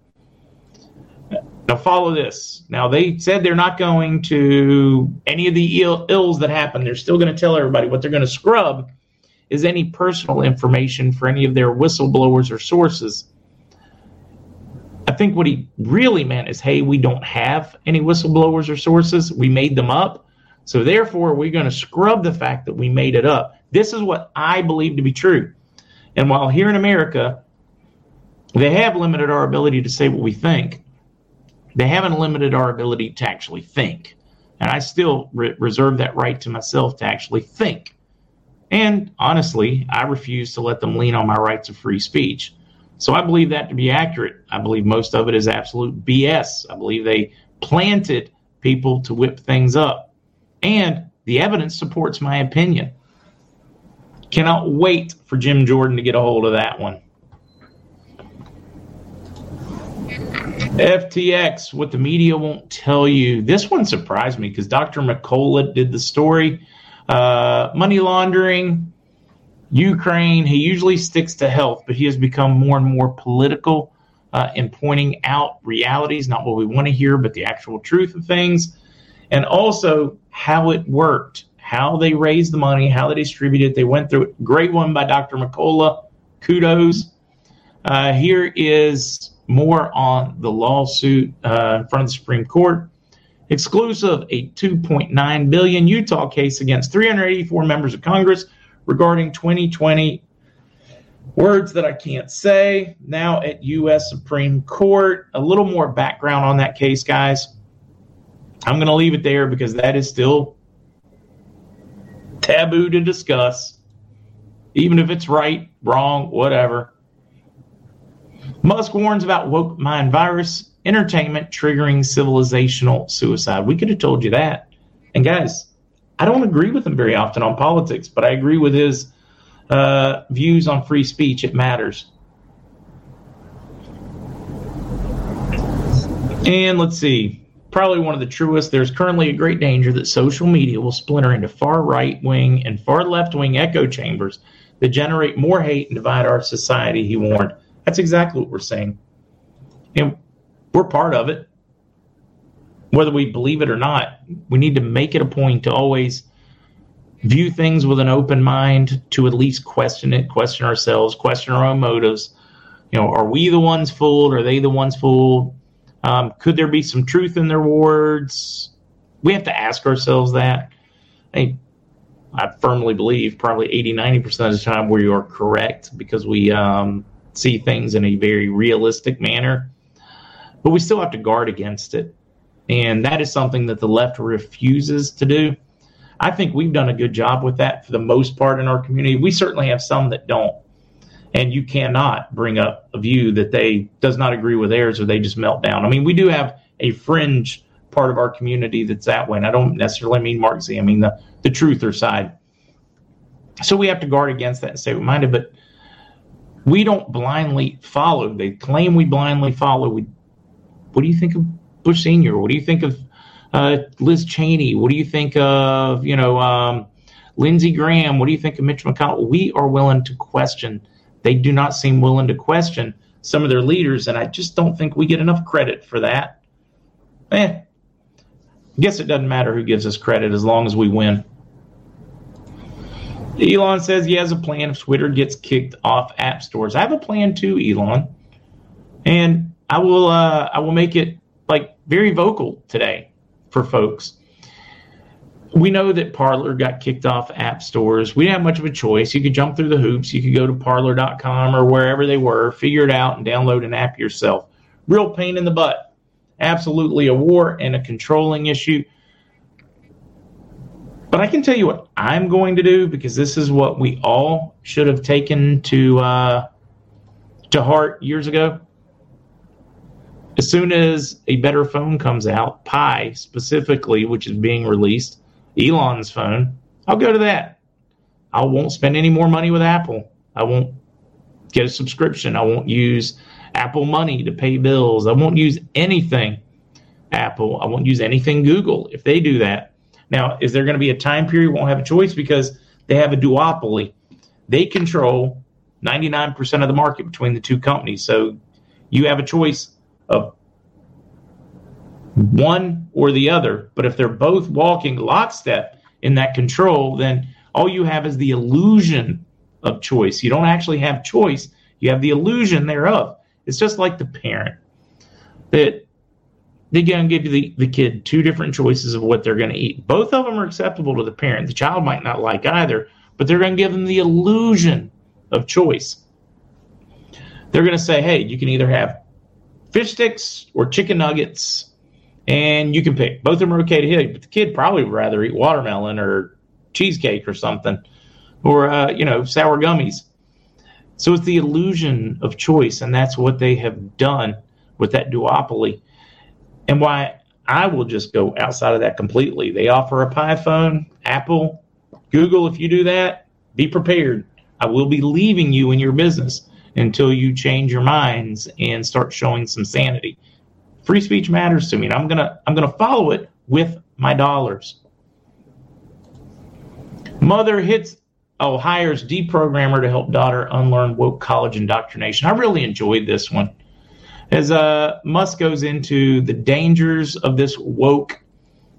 Now, follow this. Now, they said they're not going to any of the Ill, ills that happen. They're still going to tell everybody what they're going to scrub is any personal information for any of their whistleblowers or sources. I think what he really meant is hey, we don't have any whistleblowers or sources. We made them up. So, therefore, we're going to scrub the fact that we made it up. This is what I believe to be true. And while here in America, they have limited our ability to say what we think, they haven't limited our ability to actually think. And I still re- reserve that right to myself to actually think. And honestly, I refuse to let them lean on my rights of free speech. So I believe that to be accurate. I believe most of it is absolute BS. I believe they planted people to whip things up. And the evidence supports my opinion. Cannot wait for Jim Jordan to get a hold of that one. FTX, what the media won't tell you. This one surprised me because Dr. McCullough did the story. Uh, money laundering, Ukraine. He usually sticks to health, but he has become more and more political uh, in pointing out realities, not what we want to hear, but the actual truth of things, and also how it worked, how they raised the money, how they distributed. it. They went through it. Great one by Dr. McCullough. Kudos. Uh, here is more on the lawsuit uh, in front of the Supreme Court. Exclusive, a 2.9 billion Utah case against 384 members of Congress regarding 2020 words that I can't say. Now at U.S. Supreme Court. A little more background on that case, guys. I'm going to leave it there because that is still taboo to discuss, even if it's right, wrong, whatever. Musk warns about woke mind virus, entertainment triggering civilizational suicide. We could have told you that. And guys, I don't agree with him very often on politics, but I agree with his uh, views on free speech. It matters. And let's see. Probably one of the truest. There's currently a great danger that social media will splinter into far right wing and far left wing echo chambers that generate more hate and divide our society, he warned. That's exactly what we're saying. And we're part of it. Whether we believe it or not, we need to make it a point to always view things with an open mind, to at least question it, question ourselves, question our own motives. You know, are we the ones fooled? Are they the ones fooled? Um, could there be some truth in their words? We have to ask ourselves that. I, I firmly believe probably 80, 90% of the time we are correct because we um, see things in a very realistic manner. But we still have to guard against it. And that is something that the left refuses to do. I think we've done a good job with that for the most part in our community. We certainly have some that don't. And you cannot bring up a view that they does not agree with theirs or they just melt down. I mean, we do have a fringe part of our community that's that way. And I don't necessarily mean Mark Z. I mean the, the truther side. So we have to guard against that and say stay reminded. But we don't blindly follow. They claim we blindly follow. We, what do you think of Bush Senior? What do you think of uh, Liz Cheney? What do you think of you know um, Lindsey Graham? What do you think of Mitch McConnell? We are willing to question. They do not seem willing to question some of their leaders, and I just don't think we get enough credit for that. Eh, guess it doesn't matter who gives us credit as long as we win. Elon says he has a plan if Twitter gets kicked off app stores. I have a plan too, Elon, and I will uh, I will make it like very vocal today for folks. We know that Parler got kicked off app stores. We didn't have much of a choice. You could jump through the hoops. You could go to parler.com or wherever they were, figure it out, and download an app yourself. Real pain in the butt. Absolutely a war and a controlling issue. But I can tell you what I'm going to do because this is what we all should have taken to uh, to heart years ago. As soon as a better phone comes out, Pi specifically, which is being released, Elon's phone, I'll go to that. I won't spend any more money with Apple. I won't get a subscription. I won't use Apple money to pay bills. I won't use anything Apple. I won't use anything Google. If they do that, now, is there going to be a time period won't have a choice because they have a duopoly? they control 99% of the market between the two companies. So you have a choice of one or the other. But if they're both walking lockstep in that control, then all you have is the illusion of choice. You don't actually have choice, you have the illusion thereof. It's just like the parent that they're going to give the, the kid two different choices of what they're going to eat. Both of them are acceptable to the parent. The child might not like either, but they're going to give them the illusion of choice. They're going to say, hey, you can either have fish sticks or chicken nuggets, and you can pick. Both of them are okay to eat, but the kid probably would rather eat watermelon or cheesecake or something, or, uh, you know, sour gummies. So it's the illusion of choice, and that's what they have done with that duopoly. And why I will just go outside of that completely. They offer a Pi phone, Apple, Google. If you do that, be prepared. I will be leaving you in your business until you change your minds and start showing some sanity. Free speech matters to me, and I'm gonna I'm gonna follow it with my dollars. Mother hits oh hires deprogrammer to help daughter unlearn woke college indoctrination. I really enjoyed this one. As uh, Musk goes into the dangers of this woke,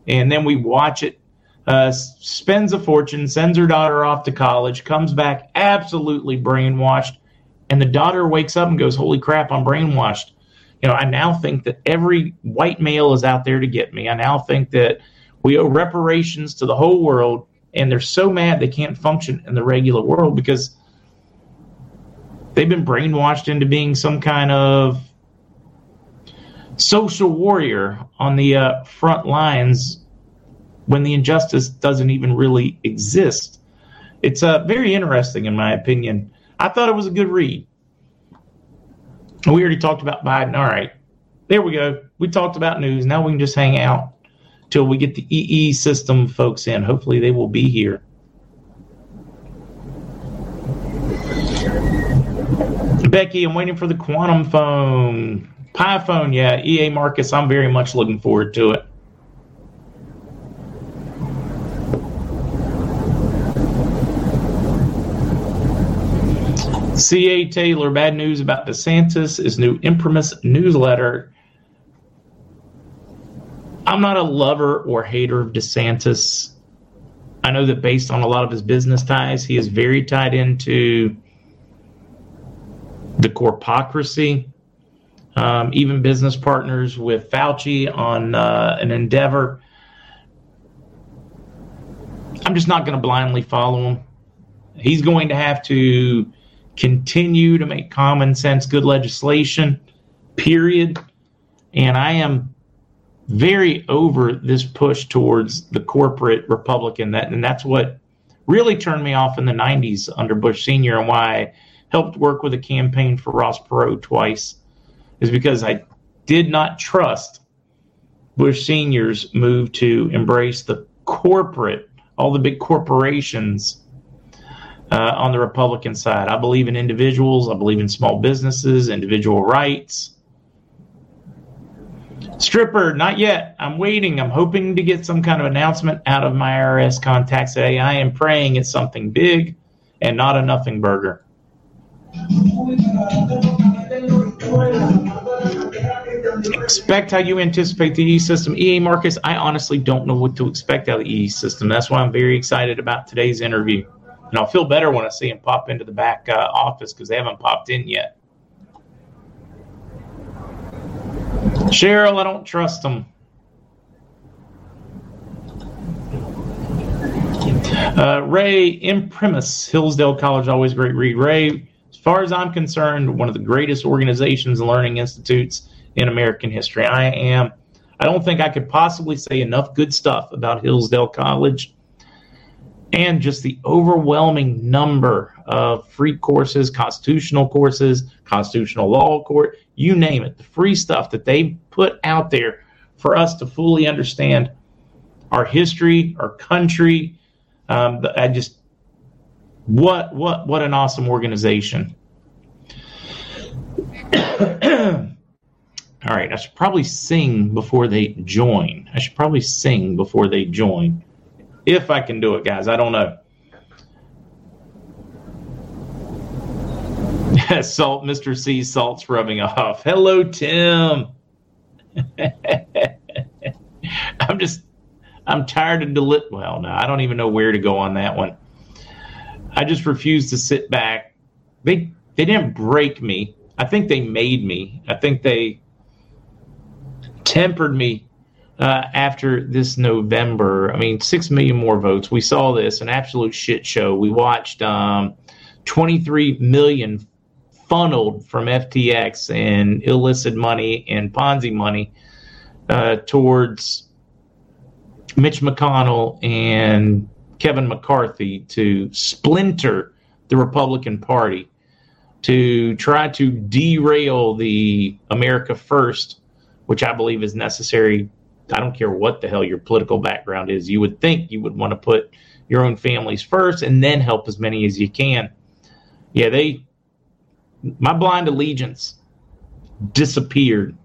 and then we watch it uh, spends a fortune, sends her daughter off to college, comes back absolutely brainwashed, and the daughter wakes up and goes, "Holy crap, I'm brainwashed." You know, I now think that every white male is out there to get me. I now think that we owe reparations to the whole world, and they're so mad they can't function in the regular world because they've been brainwashed into being some kind of social warrior on the uh, front lines when the injustice doesn't even really exist. It's uh, very interesting, in my opinion. I thought it was a good read. We already talked about Biden. All right, there we go. We talked about news. Now we can just hang out till we get the EE system folks in. Hopefully, they will be here. Becky, I'm waiting for the quantum phone. Pi phone, yeah. EA Marcus, I'm very much looking forward to it. C.A. Taylor, bad news about DeSantis, his new Imprimis newsletter. I'm not a lover or hater of DeSantis. I know that based on a lot of his business ties, he is very tied into the corpocracy, um, even business partners with Fauci on uh, an endeavor. I'm just not going to blindly follow him. He's going to have to continue to make common sense good legislation, period. And I am very over this push towards the corporate Republican that and that's what really turned me off in the 90s under Bush Sr. and why I helped work with a campaign for Ross Perot twice is because I did not trust Bush Sr.'s move to embrace the corporate, all the big corporations uh, on the Republican side. I believe in individuals. I believe in small businesses, individual rights. Stripper, not yet. I'm waiting. I'm hoping to get some kind of announcement out of my IRS contacts today. I am praying it's something big and not a nothing burger. Expect how you anticipate the E system. EA Marcus, I honestly don't know what to expect out of the E system. That's why I'm very excited about today's interview. And I'll feel better when I see them pop into the back uh, office because they haven't popped in yet. Cheryl, I don't trust them. Uh, Ray Imprimis, Hillsdale College, always great read. Ray, as far as I'm concerned, one of the greatest organizations and learning institutes in American history. I am. I don't think I could possibly say enough good stuff about Hillsdale College and just the overwhelming number of free courses, constitutional courses, constitutional law court, you name it, the free stuff that they put out there for us to fully understand our history, our country. Um, I just what what what an awesome organization. All right, I should probably sing before they join. I should probably sing before they join if I can do it, guys. I don't know. Salt, Mr. C, salt's rubbing off. Hello, Tim. I'm just, I'm tired of deli- Well, no, I don't even know where to go on that one. I just refuse to sit back. They, they didn't break me. I think they made me. I think they tempered me uh, after this November. I mean, six million more votes. We saw this an absolute shit show. We watched um, 23 million funneled from FTX and illicit money and Ponzi money uh, towards Mitch McConnell and Kevin McCarthy to splinter the Republican Party, to try to derail the America First, which I believe is necessary I don't care what the hell your political background is. You would think you would want to put your own families first and then help as many as you can. Yeah, they, my blind allegiance disappeared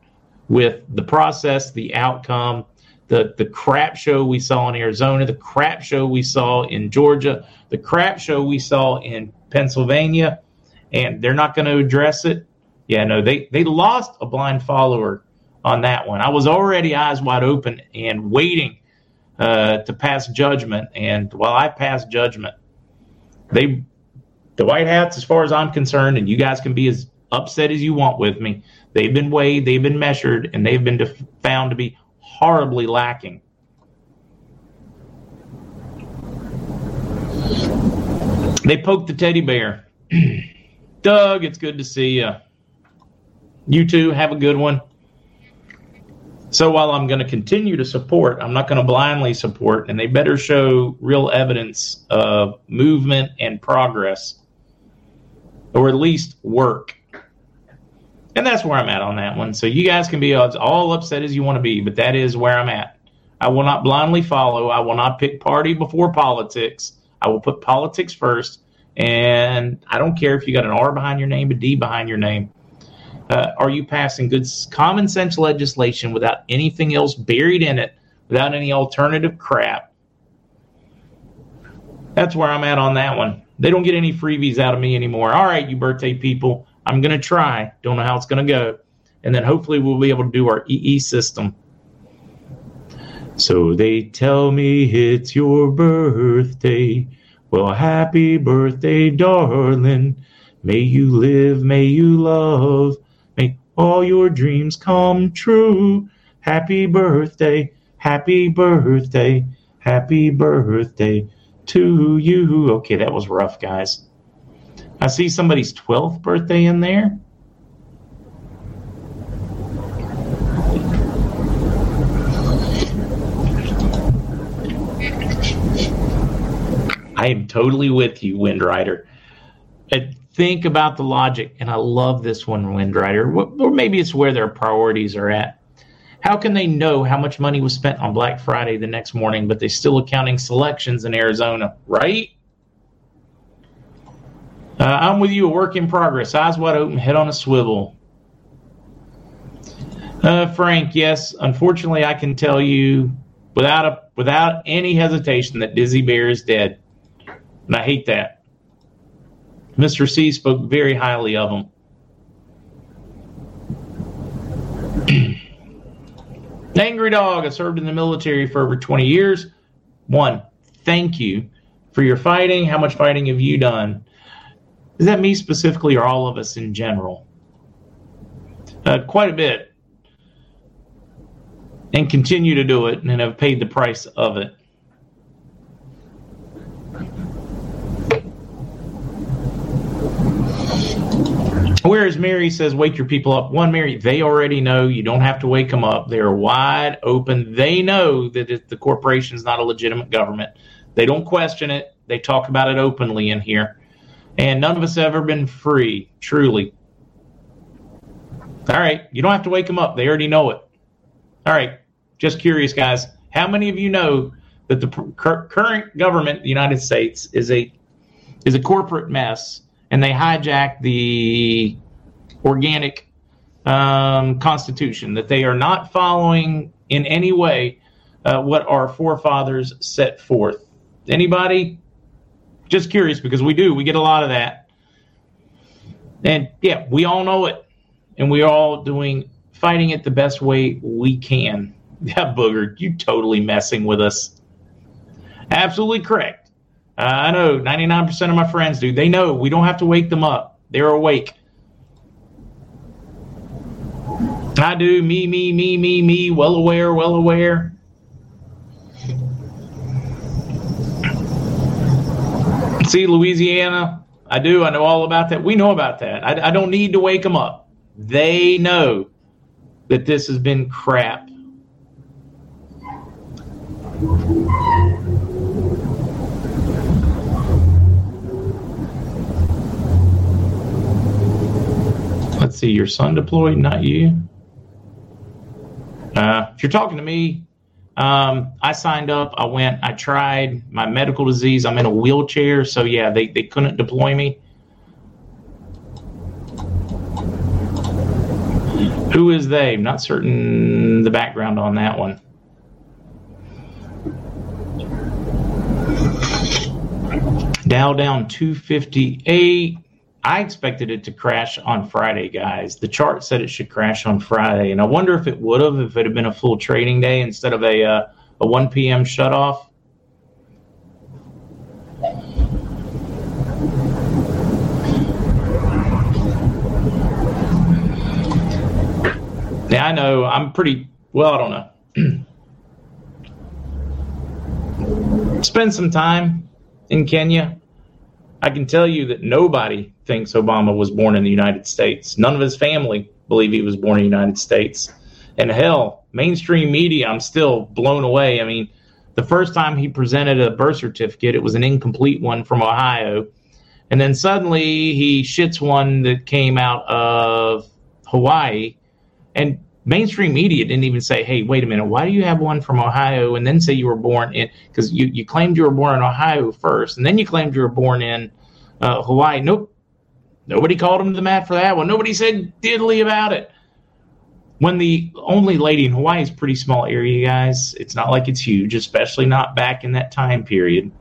with the process, the outcome, the, the crap show we saw in Arizona, the crap show we saw in Georgia, the crap show we saw in Pennsylvania, and they're not going to address it. Yeah, no, they, they lost a blind follower on that one. I was already eyes wide open and waiting uh, to pass judgment. And while I passed judgment, they, the White Hats, as far as I'm concerned, and you guys can be as upset as you want with me, they've been weighed, they've been measured, and they've been def- found to be horribly lacking. They poked the teddy bear. Doug, it's good to see you. You too. Have a good one. So while I'm going to continue to support, I'm not going to blindly support, and they better show real evidence of movement and progress, or at least work. And that's where I'm at on that one. So you guys can be as all upset as you want to be, but that is where I'm at. I will not blindly follow. I will not pick party before politics. I will put politics first. And I don't care if you got an R behind your name, a D behind your name. Uh, are you passing good common sense legislation without anything else buried in it, without any alternative crap? That's where I'm at on that one. They don't get any freebies out of me anymore. All right, you birthday people, I'm going to try. Don't know how it's going to go. And then hopefully we'll be able to do our EE system. So they tell me it's your birthday. Well, happy birthday, darling. May you live, may you love all your dreams come true. Happy birthday, happy birthday, happy birthday to you. Okay, that was rough, guys. I see somebody's 12th birthday in there. I am totally with you, Wind Rider think about the logic, and I love this one, Windrider, or maybe it's where their priorities are at. How can they know how much money was spent on Black Friday the next morning, but they're still accounting selections in Arizona, right? Uh, I'm with you, a work in progress, eyes wide open, head on a swivel. Uh, Frank, yes, unfortunately, I can tell you without a without any hesitation that Dizzy Bear is dead, and I hate that. Mr. C spoke very highly of him. Angry Dog, I served in the military for over 20 years. One, thank you for your fighting. How much fighting have you done? Is that me specifically or all of us in general? Uh, quite a bit. And continue to do it and have paid the price of it. Whereas Mary says, wake your people up. One, Mary, they already know. You don't have to wake them up. They are wide open. They know that the corporation is not a legitimate government. They don't question it. They talk about it openly in here. And none of us ever been free, truly. All right. You don't have to wake them up. They already know it. All right. Just curious, guys. How many of you know that the current government, the United States, is a is a corporate mess and they hijack the organic um, constitution, that they are not following in any way uh, what our forefathers set forth. Anybody? Just curious because we do. We get a lot of that. And yeah, we all know it. And we're all doing fighting it the best way we can. Yeah, Booger, you totally messing with us. Absolutely correct. I know 99% of my friends do. They know we don't have to wake them up. They're awake. I do. Me, me, me, me, me. Well aware, well aware. See, Louisiana, I do. I know all about that. We know about that. I, I don't need to wake them up. They know that this has been crap. See, your son deployed, not you. Uh, if you're talking to me, um, I signed up. I went. I tried my medical disease. I'm in a wheelchair, so yeah, they, they couldn't deploy me. Who is they? Not certain the background on that one. Dow down 258. I expected it to crash on Friday, guys. The chart said it should crash on Friday, and I wonder if it would have if it had been a full trading day instead of a uh, a 1 p.m. shutoff. Yeah, I know. I'm pretty well. I don't know. Spend some time in Kenya I can tell you that nobody thinks Obama was born in the United States. None of his family believe he was born in the United States. And hell, mainstream media, I'm still blown away. I mean, the first time he presented a birth certificate, it was an incomplete one from Ohio. And then suddenly he shits one that came out of Hawaii. And mainstream media didn't even say, hey, wait a minute, why do you have one from Ohio and then say you were born in, because you, you claimed you were born in Ohio first, and then you claimed you were born in uh, Hawaii. Nope. Nobody called him to the mat for that one. Nobody said diddly about it. When the only lady in Hawaii is pretty small area, guys, it's not like it's huge, especially not back in that time period.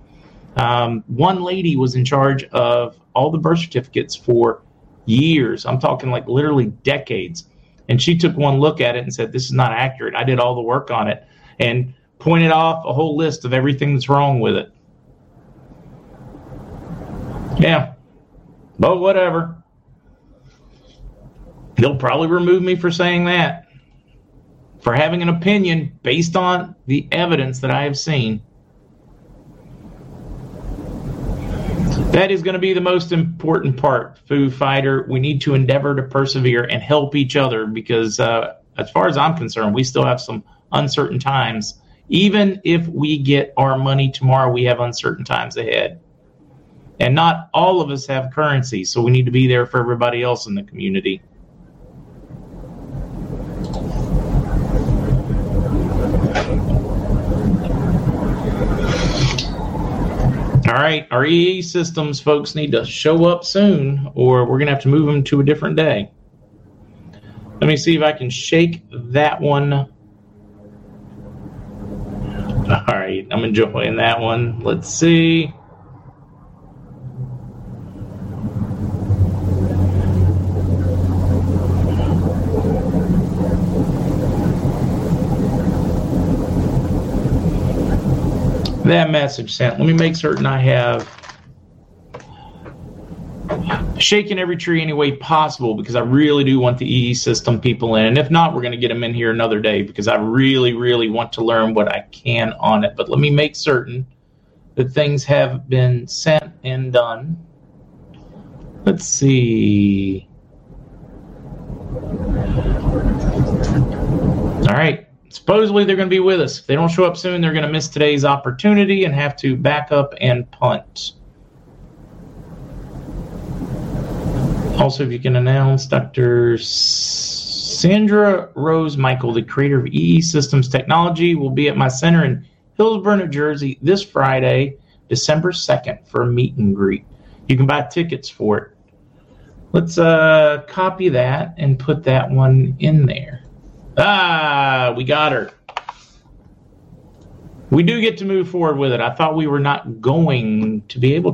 Um, one lady was in charge of all the birth certificates for years. I'm talking like literally decades and she took one look at it and said, This is not accurate. I did all the work on it and pointed off a whole list of everything that's wrong with it. Yeah. But whatever. He'll probably remove me for saying that. For having an opinion based on the evidence that I have seen. That is going to be the most important part, Foo Fighter. We need to endeavor to persevere and help each other because, uh, as far as I'm concerned, we still have some uncertain times. Even if we get our money tomorrow, we have uncertain times ahead. And not all of us have currency, so we need to be there for everybody else in the community. All right, our EE systems folks need to show up soon, or we're going to have to move them to a different day. Let me see if I can shake that one. All right, I'm enjoying that one. Let's see. That message sent. Let me make certain I have shaken every tree any way possible because I really do want the EE system people in. And if not, we're going to get them in here another day because I really, really want to learn what I can on it. But let me make certain that things have been sent and done. Let's see. All right supposedly they're going to be with us. If they don't show up soon, they're going to miss today's opportunity and have to back up and punt. Also, if you can announce Dr. Sandra Rose Michael, the creator of EE Systems Technology, will be at my center in Hillsborough, New Jersey this Friday, December 2nd, for a meet and greet. You can buy tickets for it. Let's uh, copy that and put that one in there. Ah, we got her. We do get to move forward with it. I thought we were not going to be able